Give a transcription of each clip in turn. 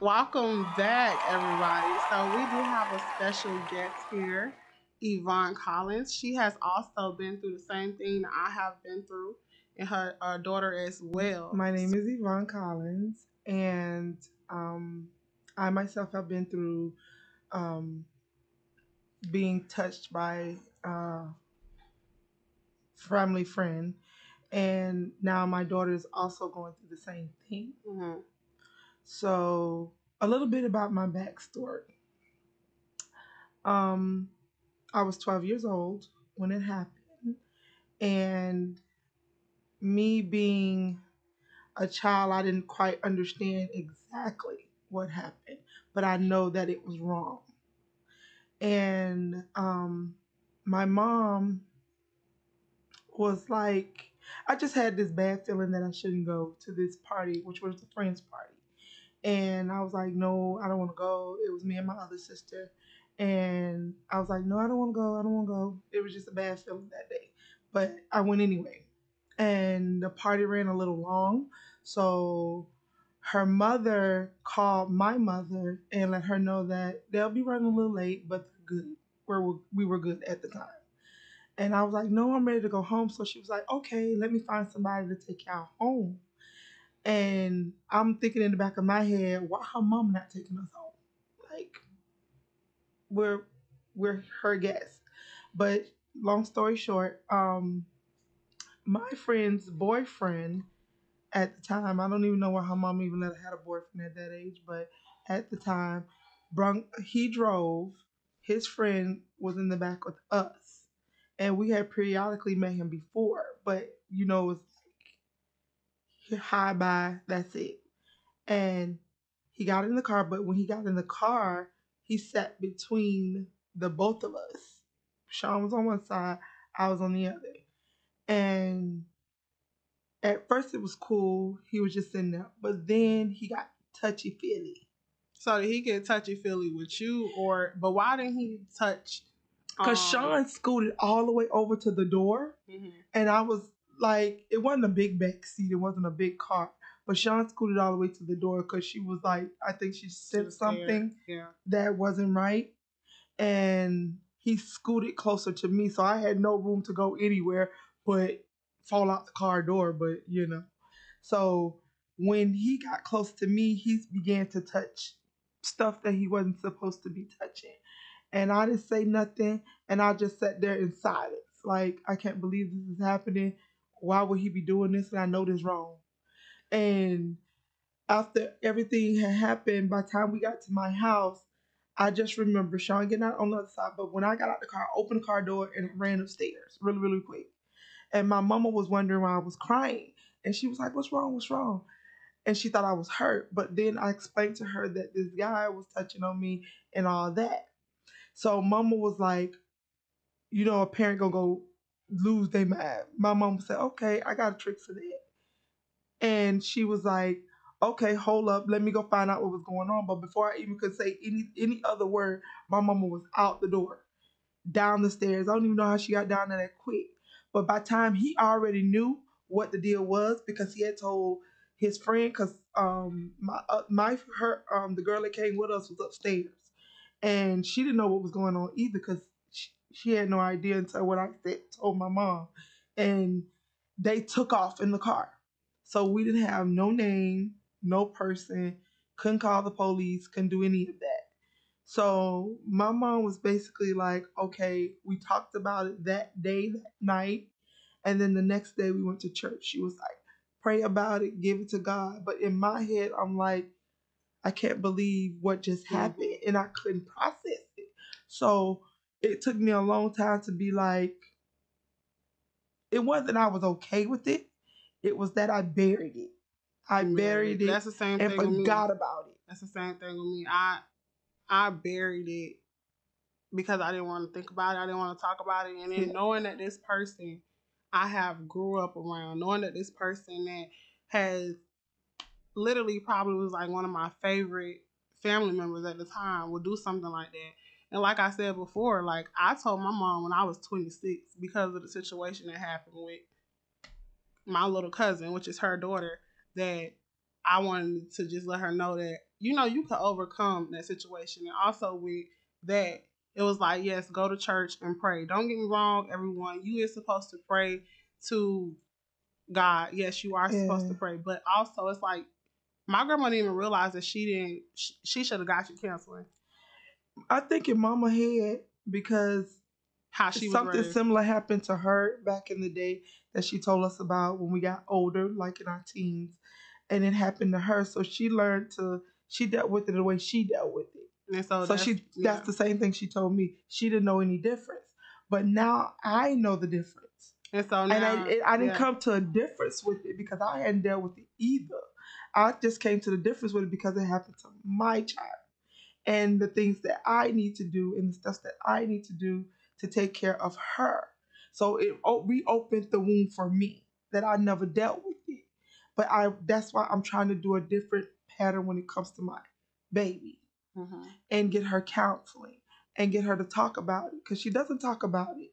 Welcome back, everybody. So we do have a special guest here, Evonne Collins. She has also been through the same thing I have been through, and her, her daughter as well. My name is Evonne Collins, and um, I myself have been through um, being touched by a family friend, and now my daughter is also going through the same thing. Mhm. So, a little bit about my backstory. Um, I was 12 years old when it happened, and me being a child, I didn't quite understand exactly what happened, but I know that it was wrong. And um, my mom was like, I just had this bad feeling that I shouldn't go to this party, which was the friend's party. And I was like, no, I don't want to go. It was me and my other sister. And I was like, no, I don't want to go. I don't want to go. It was just a bad feeling that day. But I went anyway. And the party ran a little long. So her mother called my mother and let her know that they'll be running a little late, but they're good. We're, we were good at the time. And I was like, no, I'm ready to go home. So she was like, okay, let me find somebody to take y'all home. And I'm thinking in the back of my head, why her mom not taking us home? Like, we're we're her guests. But long story short, um, my friend's boyfriend at the time, I don't even know why her mom even let her had a boyfriend at that age, but at the time, brung, he drove. His friend was in the back with us, and we had periodically met him before, but you know, it's hi bye, that's it. And he got in the car, but when he got in the car, he sat between the both of us. Sean was on one side, I was on the other. And at first it was cool. He was just sitting there. But then he got touchy feely. So did he get touchy feely with you, or but why didn't he touch? Because um, Sean scooted all the way over to the door. mhm. And I was like, it wasn't a big back seat, it wasn't a big car. But Sean scooted all the way to the door because she was like, I think she She said scared. something Yeah. that wasn't right. And he scooted closer to me. So I had no room to go anywhere but fall out the car door. But, you know. So when he got close to me, he began to touch stuff that he wasn't supposed to be touching. And I didn't say nothing. And I just sat there in silence. Like, I can't believe this is happening. Why would he be doing this? And I know this wrong. And after everything had happened, by the time we got to my house, I just remember Sean getting out on the other side. But when I got out the car, I opened the car door and ran upstairs really, really quick. And my mama was wondering why I was crying. And she was like, What's wrong? What's wrong? And she thought I was hurt. But then I explained to her that this guy was touching on me and all that. So mama was like, You know, a parent gonna go lose their mind. My mama said, Okay, I got a trick for that. And she was like, okay, hold up, let me go find out what was going on. But before I even could say any any other word, my mama was out the door, down the stairs. I don't even know how she got down there that quick. But by time he already knew what the deal was because he had told his friend, because um my uh, my her um the girl that came with us was upstairs, and she didn't know what was going on either because she, had no idea until what I said told my mom, and they took off in the car. So we didn't have no name, no person, couldn't call the police, couldn't do any of that. So my mom was basically like, okay, we talked about it that day, that night. And then the next day we went to church. She was like, pray about it, give it to God. But in my head, I'm like, I can't believe what just mm-hmm. happened. And I couldn't process it. So it took me a long time to be like, it wasn't that I was okay with it. It was that I buried it. I buried it That's the same and thing with me. forgot about it. That's the same thing with me. I I buried it because I didn't want to think about it. I didn't want to talk about it. And then Yeah. knowing that this person I have grew up around, knowing that this person that has literally probably was like one of my favorite family members at the time would do something like that. And like I said before, like I told my mom when I was 26 because of the situation that happened with my little cousin, which is her daughter, that I wanted to just let her know that you know you could overcome that situation, and also with that, it was like yes, go to church and pray. Don't get me wrong, everyone. You is supposed to pray to God. Yes, you are supposed to pray, but also it's like my grandma didn't even realize that she didn't. She, she should have got you counseling. I think in mama head because How she something similar happened to her back in the day that she told us about when we got older, like in our teens, and it happened to her. So she learned to she dealt with it the way she dealt with it. and so, so that's, she yeah. that's the same thing she told me. She didn't know any difference, but now I know the difference. and so and now, I, it, I didn't yeah. come to a difference with it because I hadn't dealt with it either. I just came to the difference with it because it happened to my child and the things that I need to do and the stuff that I need to do to take care of her. So it reopened the wound for me that I never dealt with it. But I that's why I'm trying to do a different pattern when it comes to my baby Mhm. and get her counseling and get her to talk about it because she doesn't talk about it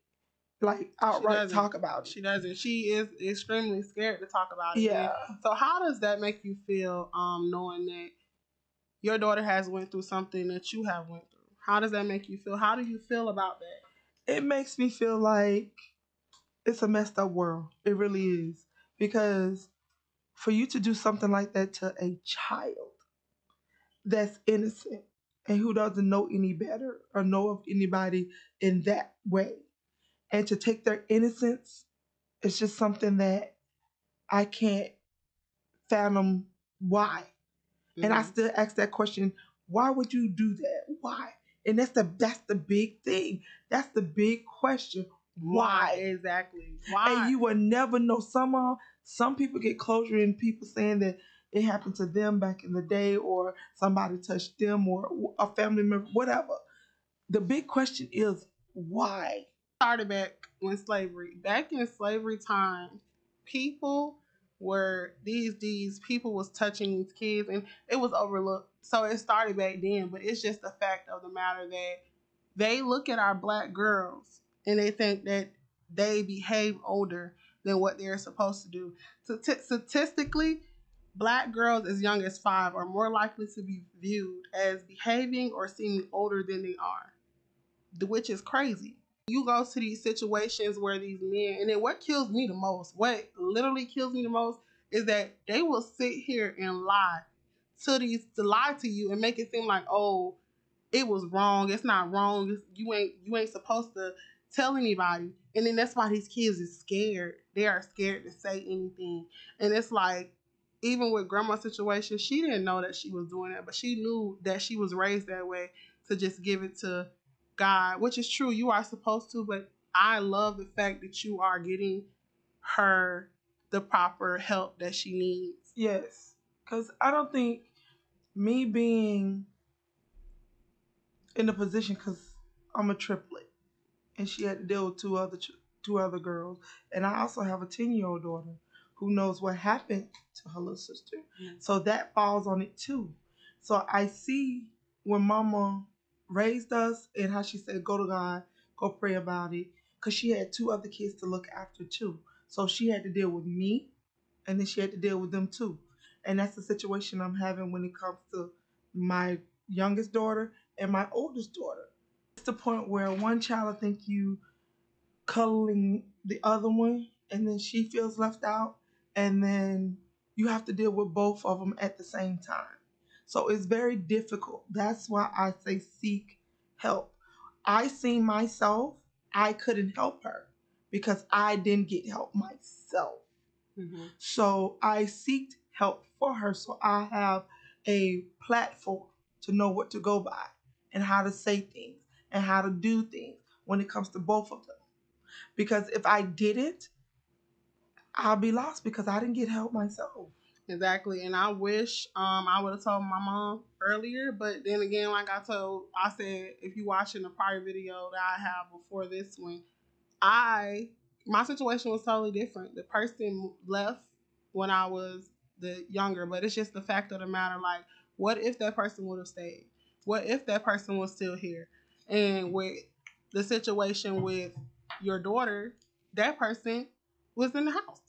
like outright talk about it. She doesn't. She is extremely scared to talk about it. Yeah. So how does that make you feel, um, knowing that your daughter has went through something that you have went through? How does that make you feel? How do you feel about that? it makes me feel like it's a messed up world. It really is. Because for you to do something like that to a child that's innocent and who doesn't know any better or know of anybody in that way, and to take their innocence, it's just something that I can't fathom why. And I Mhm. still ask that question, why would you do that? Why? And that's the that's the big thing. That's the big question. Why? exactly? Why? And you will never know. Some uh, some people get closure in people saying that it happened to them back in the day, or somebody touched them, or a family member, whatever. The big question is why. started back when slavery. Back in slavery time, people were these these people was touching these kids and it was overlooked. So it started back then, but it's just the fact of the matter that they look at our black girls and they think that they behave older than what they're supposed to do. Stati- Statistically, black girls as young as five are more likely to be viewed as behaving or seeming older than they are, which is crazy you go to these situations where these men, and then what kills me the most, what literally kills me the most, is that they will sit here and lie to these, to lie to you and make it seem like, oh, it was wrong. It's not wrong. It's, you ain't, you ain't supposed to tell anybody. And then that's why these kids is scared. They are scared to say anything. And it's like, even with grandma's situation, she didn't know that she was doing that, but she knew that she was raised that way to just give it to God, which is true. You are supposed to, but I love the fact that you are getting her the proper help that she needs. Yes, because I don't think me being in a position because I'm a triplet, and she had to deal with two other two other girls, and I also have a ten year old daughter who knows what happened to her little sister, Mhm. so that falls on it too. So I see when Mama raised us and how she said, "Go to God, go pray about it," because she had two other kids to look after too. So she had to deal with me, and then she had to deal with them too. And that's the situation I'm having when it comes to my youngest daughter and my oldest daughter. It's the point where one child I think you cuddling the other one, and then she feels left out, and then you have to deal with both of them at the same time. So it's very difficult. That's why I say seek help. I seen myself, I couldn't help her because I didn't get help myself. Mm-hmm. So I seeked help for her. So I have a platform to know what to go by and how to say things and how to do things when it comes to both of them. Because if I didn't, I'll be lost because I didn't get help myself. Exactly. And I wish um I would have told my mom earlier, but then again, like I told I said, if you watching the prior video that I have before this one, I my situation was totally different. The person left when I was the younger, but it's just the fact of the matter, like, what if that person would have stayed? What if that person was still here? And with the situation with your daughter, that person was in the house.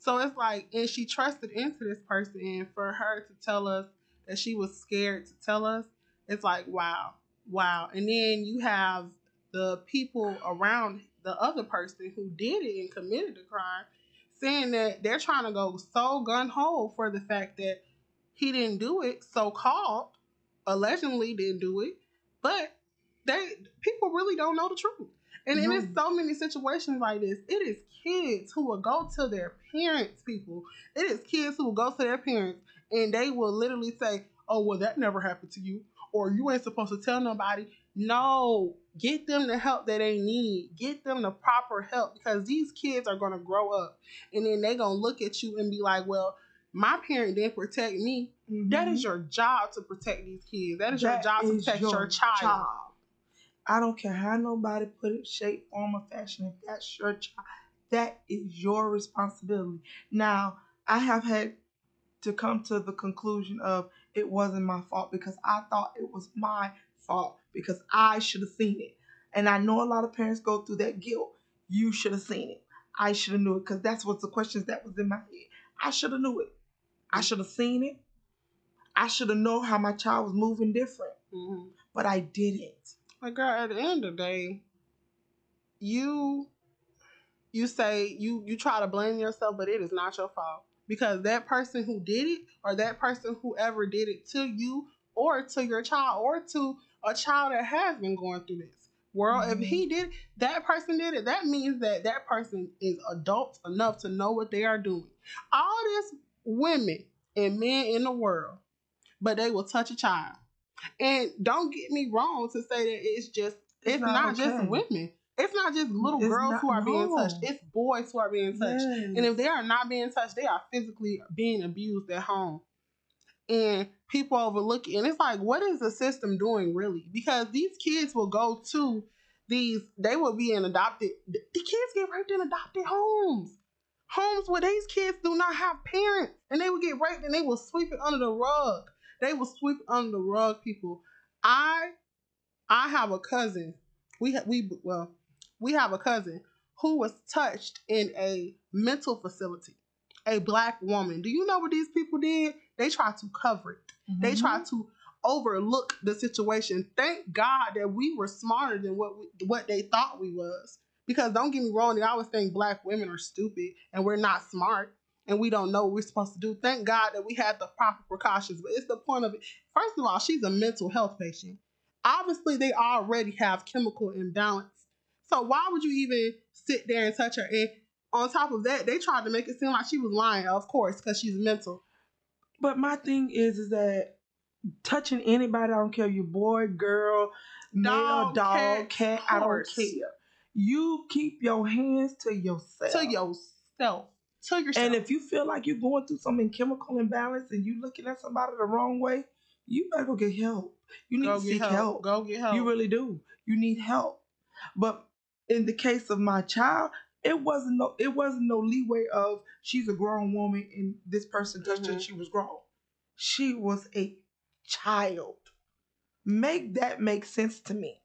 So it's like, and she trusted into this person, and for her to tell us that she was scared to tell us, it's like, wow, wow. And then you have the people around the other person who did it and committed the crime saying that they're trying to go so gun ho for the fact that he didn't do it, so called, allegedly didn't do it, but they people really don't know the truth. And mm-hmm. in so many situations like this, it is kids who will go to their parents, people. It is kids who will go to their parents and they will literally say, Oh, well, that never happened to you, or you ain't supposed to tell nobody. No, get them the help that they need. Get them the proper help because these kids are going to grow up and then they're going to look at you and be like, well, my parent didn't protect me. Mm-hmm. That is your job to protect these kids. That is that your job to protect your, your child. child. I don't care how nobody put it, shape, form, or fashion. If that's your child, that is your responsibility. Now, I have had to come to the conclusion of it wasn't my fault because I thought it was my fault because I should have seen it. And I know a lot of parents go through that guilt. You should have seen it. I should have knew it because that's what the questions that was in my head. I should have knew it. I should have seen it. I should have known how my child was moving different, mm-hmm. but I didn't. Like, girl, at the end of the day, you you say you you try to blame yourself, but it is not your fault because that person who did it, or that person whoever did it to you, or to your child, or to a child that has been going through this world, mm-hmm. if he did that person did it, that means that that person is adult enough to know what they are doing. All this women and men in the world, but they will touch a child. And don't get me wrong to say that it's just it's, it's not, not okay. just women. It's not just little it's girls who are being touched. It's boys who are being touched. Yes. And if they are not being touched, they are physically being abused at home. And people overlook it. And it's like, what is the system doing really? Because these kids will go to these, they will be in adopted, the kids get raped in adopted homes homes where these kids do not have parents and they will get raped and they will sweep it under the rug. They will sweep under the rug, people. I I have a cousin. We ha- we well, we have a cousin who was touched in a mental facility. A black woman. Do you know what these people did? They tried to cover it. Mm-hmm. They tried to overlook the situation. Thank God that we were smarter than what we, what they thought we was. Because don't get me wrong, they always think black women are stupid and we're not smart and we don't know what we're supposed to do. Thank God that we had the proper precautions. But it's the point of it. First of all, she's a mental health patient. Obviously, they already have chemical imbalance. So why would you even sit there and touch her? And on top of that, they tried to make it seem like she was lying, of course, because she's mental. But my thing is, is that touching anybody, I don't care, you boy, girl, male, dog, cat, cat I don't care. You keep your hands to yourself. To yourself. To yourself. And if you feel like you're going through some chemical imbalance and you're looking at somebody the wrong way, you better go get help. You need go to seek help. help. Go get help. You really do. You need help. But in the case of my child, it wasn't no it wasn't no leeway of she's a grown woman and this person touched mm-hmm. her she was grown. She was a child. Make that make sense to me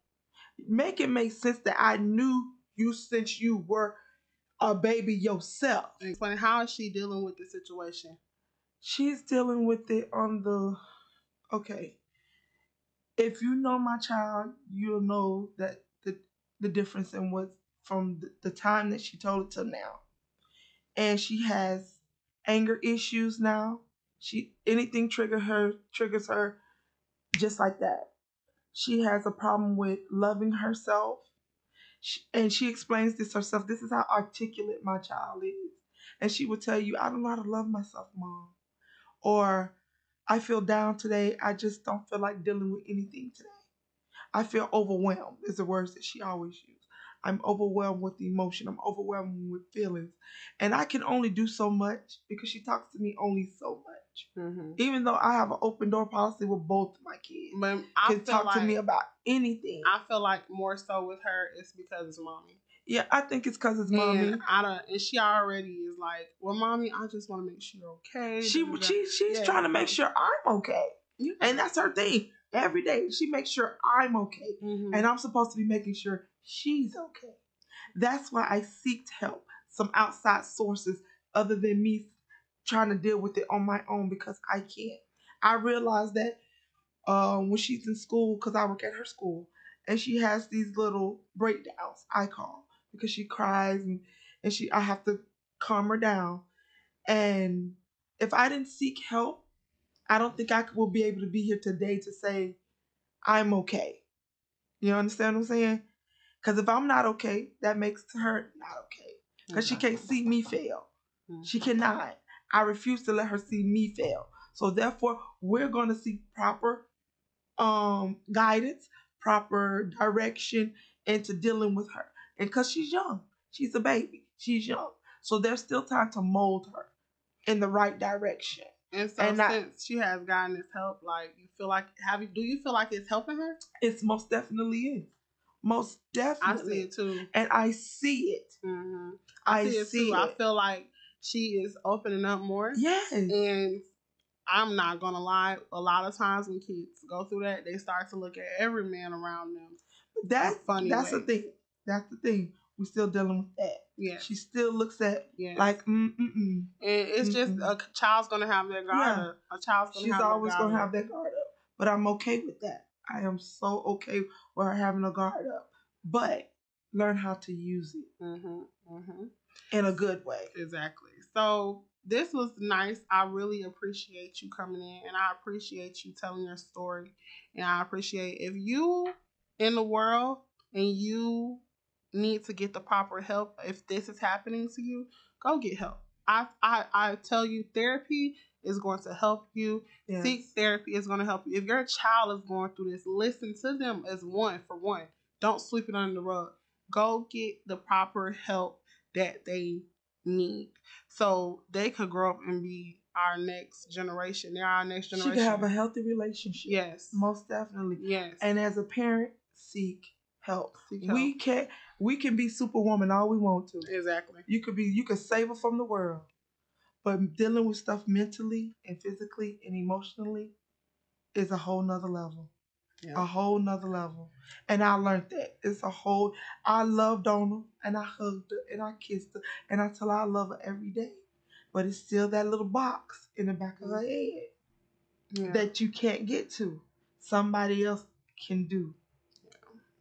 make it make sense that I knew you since you were a baby yourself. Explain how is she dealing with the situation? She's dealing with it on the okay. If you know my child, you'll know that the the difference in what from the, the time that she told it to now. And she has anger issues now. She anything trigger her triggers her just like that. She has a problem with loving herself. And she explains this herself. This is how articulate my child is. And she will tell you, I don't know how to love myself, mom. Or I feel down today. I just don't feel like dealing with anything today. I feel overwhelmed, is the words that she always uses. I'm overwhelmed with emotion. I'm overwhelmed with feelings. And I can only do so much because she talks to me only so much. Mm-hmm. Even though I have an open door policy with both my kids, but I can talk like, to me about anything. I feel like more so with her, it's because it's mommy. Yeah, I think it's because it's mommy. And I don't, and she already is like, well, mommy, I just want to make sure you're okay. She she she's yeah. trying to make sure I'm okay, yeah. and that's her thing. Every day she makes sure I'm okay, mm-hmm. and I'm supposed to be making sure she's okay. That's why I seeked help, some outside sources other than me trying to deal with it on my own because I can't. I realize that uh, when she's in school, because I work at her school, and she has these little breakdowns, I call, because she cries and, and she I have to calm her down. And if I didn't seek help, I don't think I will be able to be here today to say I'm okay. You understand what I'm saying? Because if I'm not okay, that makes her not okay. Because she can't see me fail. She cannot. I refuse to let her see me fail. So therefore, we're going to seek proper um, guidance, proper direction into dealing with her. And because she's young, she's a baby, she's young. So there's still time to mold her in the right direction. And so And I- since she has gotten this help, like you feel like have you do you feel like it's helping her? It's most definitely is. Most I definitely. see it too. And I see it. hmm I, I see it see too. it. I feel like she is opening up more. yes. And I'm not gonna lie, a lot of times when kids go through that, they start to look at every man around them. That's funny That's the thing. That's the thing. We're still dealing with that. Yeah. She still looks at yeah. like mm mm mm. it's just Mm-mm. a child's gonna have their guard Yeah. up. A child's gonna She's always gonna up. have that guard up. But I'm okay with that. I am so okay with her having a guard up. But learn how to use it Mhm. Mhm. in a good way. Exactly. So this was nice. I really appreciate you coming in and I appreciate you telling your story. And I appreciate if you in the world and you need to get the proper help if this is happening to you, go get help. I I, I tell you therapy is going to help you. Yes. Seek therapy is going to help you. If your child is going through this, listen to them as one for one. Don't sweep it under the rug. Go get the proper help that they need so they could grow up and be our next generation. They're our next generation. She can have a healthy relationship. yes. Most definitely. Yes. And as a parent, seek help. Seek help. We can we can be superwoman all we want to. exactly. You could be you could save her from the world. But dealing with stuff mentally and physically and emotionally is a whole nother level. A whole nother level. And I learned that. It's a whole I loved on her and I hugged her and I kissed her and I tell her I love her every day. But it's still that little box in the back of her mm-hmm. head Yeah. that you can't get to. Somebody else can do.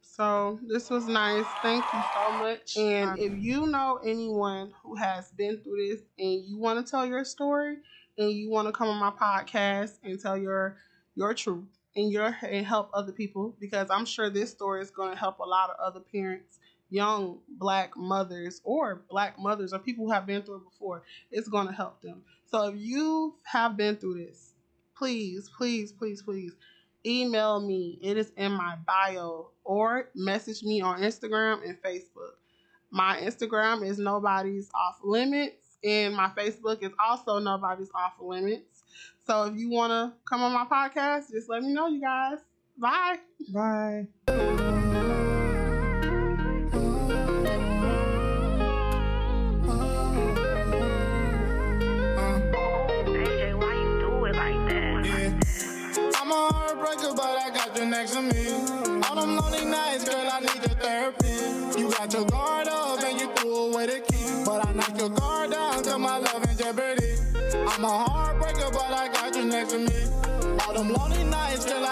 So this was nice. Thank you so much. And if you know anyone who has been through this and you want to tell your story and you want to come on my podcast and tell your your truth and your and help other people because I'm sure this story is going to help a lot of other parents, young black mothers or black mothers or people who have been through it before. It's going to help them. So if you have been through this, please, please, please, please email me. It is in my bio or message me on Instagram and Facebook. My Instagram is nobody's off limits and my Facebook is also nobody's off limits. So if you want to come on my podcast, just let me know, you guys. Bye. Bye. AJ, why you do it like that? Yeah. I'm a heartbreaker, but I got you next to me. All them lonely nights, girl, I need your therapy. You got your guard up and you threw away the key. But I knocked your guard down, cause my love in jeopardy. I'm a heartbreaker, but I got you next to me. All them lonely nights, girl, I